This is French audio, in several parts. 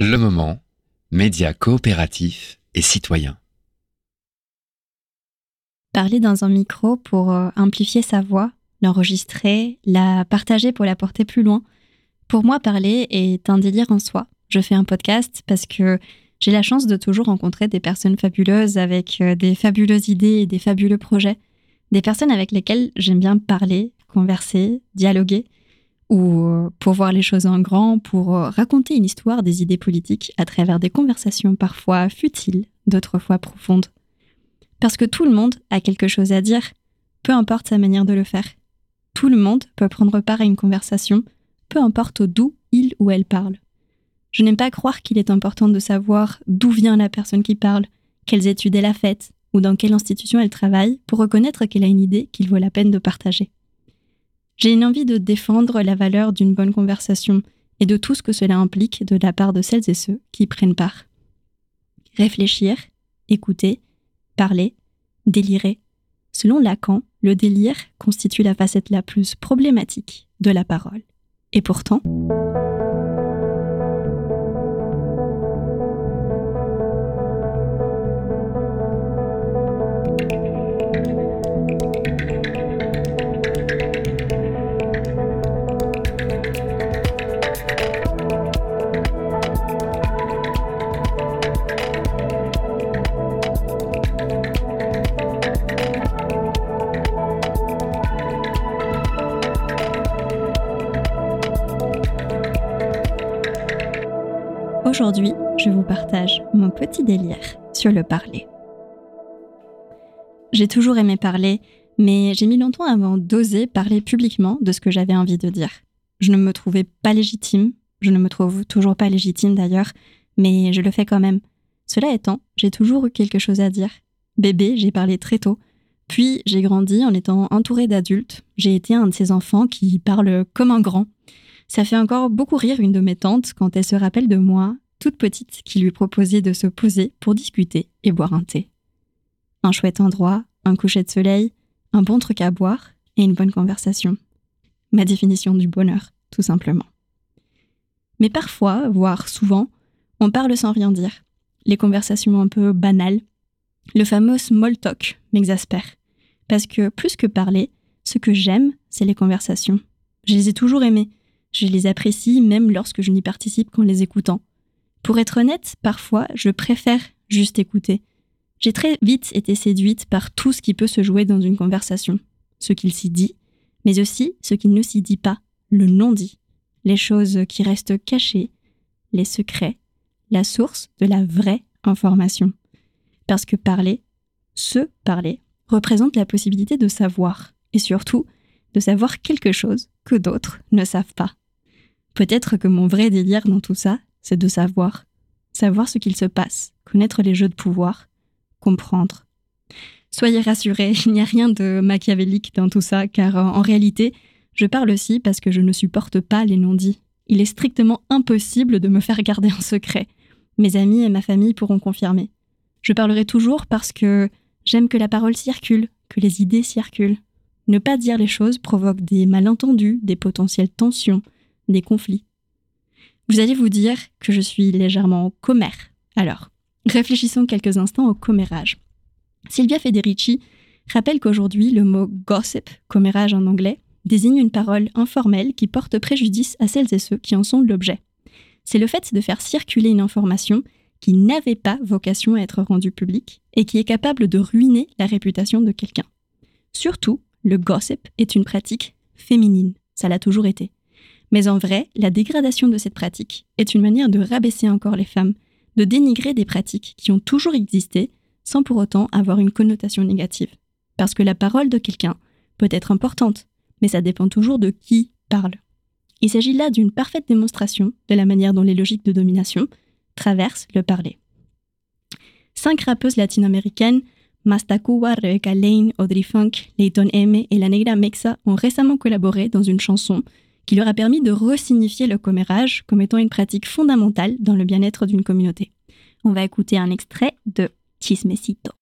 Le moment, médias coopératifs et citoyens. Parler dans un micro pour euh, amplifier sa voix, l'enregistrer, la partager pour la porter plus loin. Pour moi, parler est un délire en soi. Je fais un podcast parce que j'ai la chance de toujours rencontrer des personnes fabuleuses avec euh, des fabuleuses idées et des fabuleux projets. Des personnes avec lesquelles j'aime bien parler, converser, dialoguer ou euh, pour voir les choses en grand, pour euh, raconter une histoire des idées politiques à travers des conversations parfois futiles, d'autres fois profondes. Parce que tout le monde a quelque chose à dire, peu importe sa manière de le faire. Tout le monde peut prendre part à une conversation, peu importe d'où il ou elle parle. Je n'aime pas croire qu'il est important de savoir d'où vient la personne qui parle, quelles études elle a faites, ou dans quelle institution elle travaille, pour reconnaître qu'elle a une idée qu'il vaut la peine de partager. J'ai une envie de défendre la valeur d'une bonne conversation et de tout ce que cela implique de la part de celles et ceux qui prennent part. Réfléchir, écouter, parler, délirer. Selon Lacan, le délire constitue la facette la plus problématique de la parole. Et pourtant, Aujourd'hui, je vous partage mon petit délire sur le parler. J'ai toujours aimé parler, mais j'ai mis longtemps avant d'oser parler publiquement de ce que j'avais envie de dire. Je ne me trouvais pas légitime, je ne me trouve toujours pas légitime d'ailleurs, mais je le fais quand même. Cela étant, j'ai toujours eu quelque chose à dire. Bébé, j'ai parlé très tôt. Puis j'ai grandi en étant entourée d'adultes. J'ai été un de ces enfants qui parlent comme un grand. Ça fait encore beaucoup rire une de mes tantes quand elle se rappelle de moi, toute petite, qui lui proposait de se poser pour discuter et boire un thé. Un chouette endroit, un coucher de soleil, un bon truc à boire et une bonne conversation. Ma définition du bonheur, tout simplement. Mais parfois, voire souvent, on parle sans rien dire. Les conversations un peu banales. Le fameux small talk m'exaspère. Parce que plus que parler, ce que j'aime, c'est les conversations. Je les ai toujours aimées, je les apprécie même lorsque je n'y participe qu'en les écoutant. Pour être honnête, parfois, je préfère juste écouter. J'ai très vite été séduite par tout ce qui peut se jouer dans une conversation. Ce qu'il s'y dit, mais aussi ce qu'il ne s'y dit pas, le non-dit, les choses qui restent cachées, les secrets, la source de la vraie information. Parce que parler, se parler, représente la possibilité de savoir, et surtout de savoir quelque chose que d'autres ne savent pas. Peut-être que mon vrai délire dans tout ça, c'est de savoir. Savoir ce qu'il se passe, connaître les jeux de pouvoir, comprendre. Soyez rassurés, il n'y a rien de machiavélique dans tout ça, car euh, en réalité, je parle aussi parce que je ne supporte pas les non-dits. Il est strictement impossible de me faire garder un secret. Mes amis et ma famille pourront confirmer. Je parlerai toujours parce que j'aime que la parole circule, que les idées circulent. Ne pas dire les choses provoque des malentendus, des potentielles tensions, des conflits. Vous allez vous dire que je suis légèrement commère. Alors, réfléchissons quelques instants au commérage. Silvia Federici rappelle qu'aujourd'hui, le mot gossip, commérage en anglais, désigne une parole informelle qui porte préjudice à celles et ceux qui en sont l'objet. C'est le fait de faire circuler une information qui n'avait pas vocation à être rendue publique et qui est capable de ruiner la réputation de quelqu'un. Surtout le gossip est une pratique féminine, ça l'a toujours été. Mais en vrai, la dégradation de cette pratique est une manière de rabaisser encore les femmes, de dénigrer des pratiques qui ont toujours existé sans pour autant avoir une connotation négative. Parce que la parole de quelqu'un peut être importante, mais ça dépend toujours de qui parle. Il s'agit là d'une parfaite démonstration de la manière dont les logiques de domination traversent le parler. Cinq rappeuses latino-américaines Mastacuba, Rebecca Lane, Audrey Funk, Leighton M et la Negra Mexa ont récemment collaboré dans une chanson qui leur a permis de resignifier le commérage comme étant une pratique fondamentale dans le bien-être d'une communauté. On va écouter un extrait de Chismecito.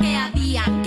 Que había.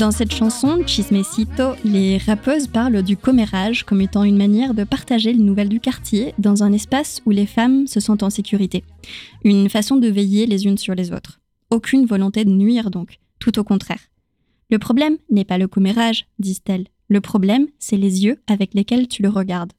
Dans cette chanson, Chismecito, les rappeuses parlent du commérage comme étant une manière de partager les nouvelles du quartier dans un espace où les femmes se sentent en sécurité. Une façon de veiller les unes sur les autres. Aucune volonté de nuire donc, tout au contraire. Le problème n'est pas le commérage, disent-elles. Le problème, c'est les yeux avec lesquels tu le regardes.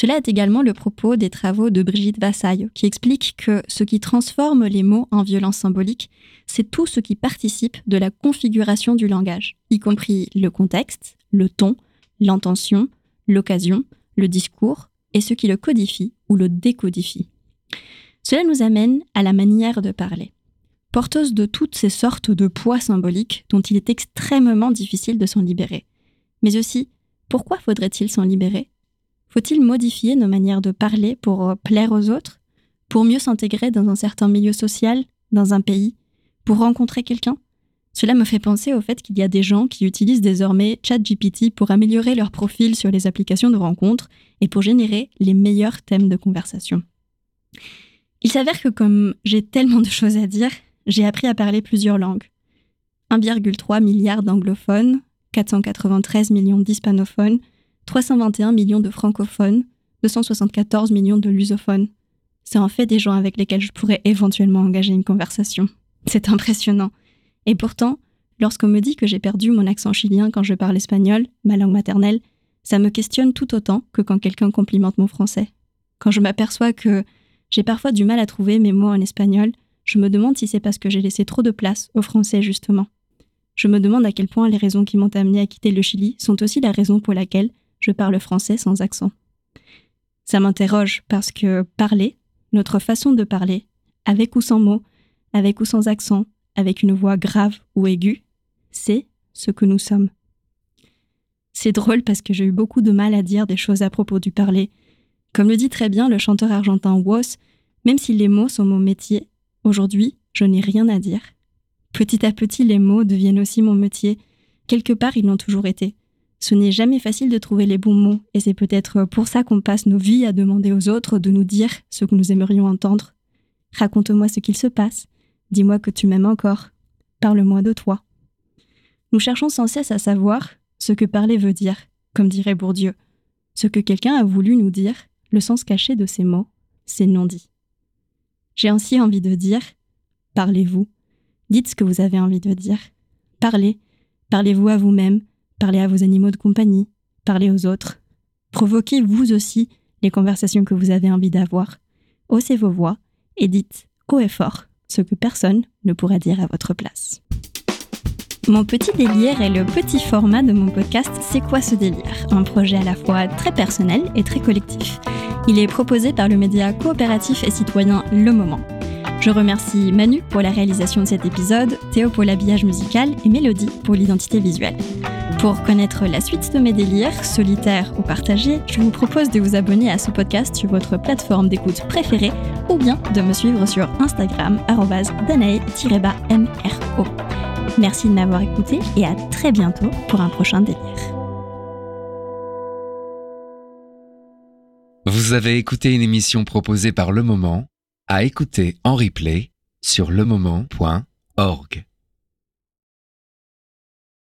Cela est également le propos des travaux de Brigitte Vassaille, qui explique que ce qui transforme les mots en violence symbolique, c'est tout ce qui participe de la configuration du langage, y compris le contexte, le ton, l'intention, l'occasion, le discours, et ce qui le codifie ou le décodifie. Cela nous amène à la manière de parler. Porteuse de toutes ces sortes de poids symboliques dont il est extrêmement difficile de s'en libérer. Mais aussi, pourquoi faudrait-il s'en libérer? Faut-il modifier nos manières de parler pour euh, plaire aux autres? Pour mieux s'intégrer dans un certain milieu social, dans un pays? Pour rencontrer quelqu'un? Cela me fait penser au fait qu'il y a des gens qui utilisent désormais ChatGPT pour améliorer leur profil sur les applications de rencontres et pour générer les meilleurs thèmes de conversation. Il s'avère que comme j'ai tellement de choses à dire, j'ai appris à parler plusieurs langues. 1,3 milliard d'anglophones, 493 millions d'hispanophones, 321 millions de francophones, 274 millions de lusophones. C'est en fait des gens avec lesquels je pourrais éventuellement engager une conversation. C'est impressionnant. Et pourtant, lorsqu'on me dit que j'ai perdu mon accent chilien quand je parle espagnol, ma langue maternelle, ça me questionne tout autant que quand quelqu'un complimente mon français. Quand je m'aperçois que j'ai parfois du mal à trouver mes mots en espagnol, je me demande si c'est parce que j'ai laissé trop de place au français justement. Je me demande à quel point les raisons qui m'ont amené à quitter le Chili sont aussi la raison pour laquelle je parle français sans accent. Ça m'interroge parce que parler, notre façon de parler, avec ou sans mots, avec ou sans accent, avec une voix grave ou aiguë, c'est ce que nous sommes. C'est drôle parce que j'ai eu beaucoup de mal à dire des choses à propos du parler. Comme le dit très bien le chanteur argentin Woz, même si les mots sont mon métier, aujourd'hui, je n'ai rien à dire. Petit à petit, les mots deviennent aussi mon métier. Quelque part, ils l'ont toujours été. Ce n'est jamais facile de trouver les bons mots, et c'est peut-être pour ça qu'on passe nos vies à demander aux autres de nous dire ce que nous aimerions entendre. Raconte-moi ce qu'il se passe. Dis-moi que tu m'aimes encore. Parle-moi de toi. Nous cherchons sans cesse à savoir ce que parler veut dire, comme dirait Bourdieu. Ce que quelqu'un a voulu nous dire, le sens caché de ces mots, c'est non dit. J'ai ainsi envie de dire parlez-vous. Dites ce que vous avez envie de dire. Parlez. Parlez-vous à vous-même, parlez à vos animaux de compagnie, parlez aux autres. Provoquez vous aussi les conversations que vous avez envie d'avoir. Haussez vos voix et dites haut et fort ce que personne ne pourra dire à votre place. Mon petit délire est le petit format de mon podcast C'est quoi ce délire? Un projet à la fois très personnel et très collectif. Il est proposé par le média coopératif et citoyen Le Moment. Je remercie Manu pour la réalisation de cet épisode, Théo pour l'habillage musical et Mélodie pour l'identité visuelle. Pour connaître la suite de mes délires, solitaires ou partagés, je vous propose de vous abonner à ce podcast sur votre plateforme d'écoute préférée ou bien de me suivre sur Instagram danae-mro. Merci de m'avoir écouté et à très bientôt pour un prochain délire. Vous avez écouté une émission proposée par Le Moment, à écouter en replay sur lemoment.org.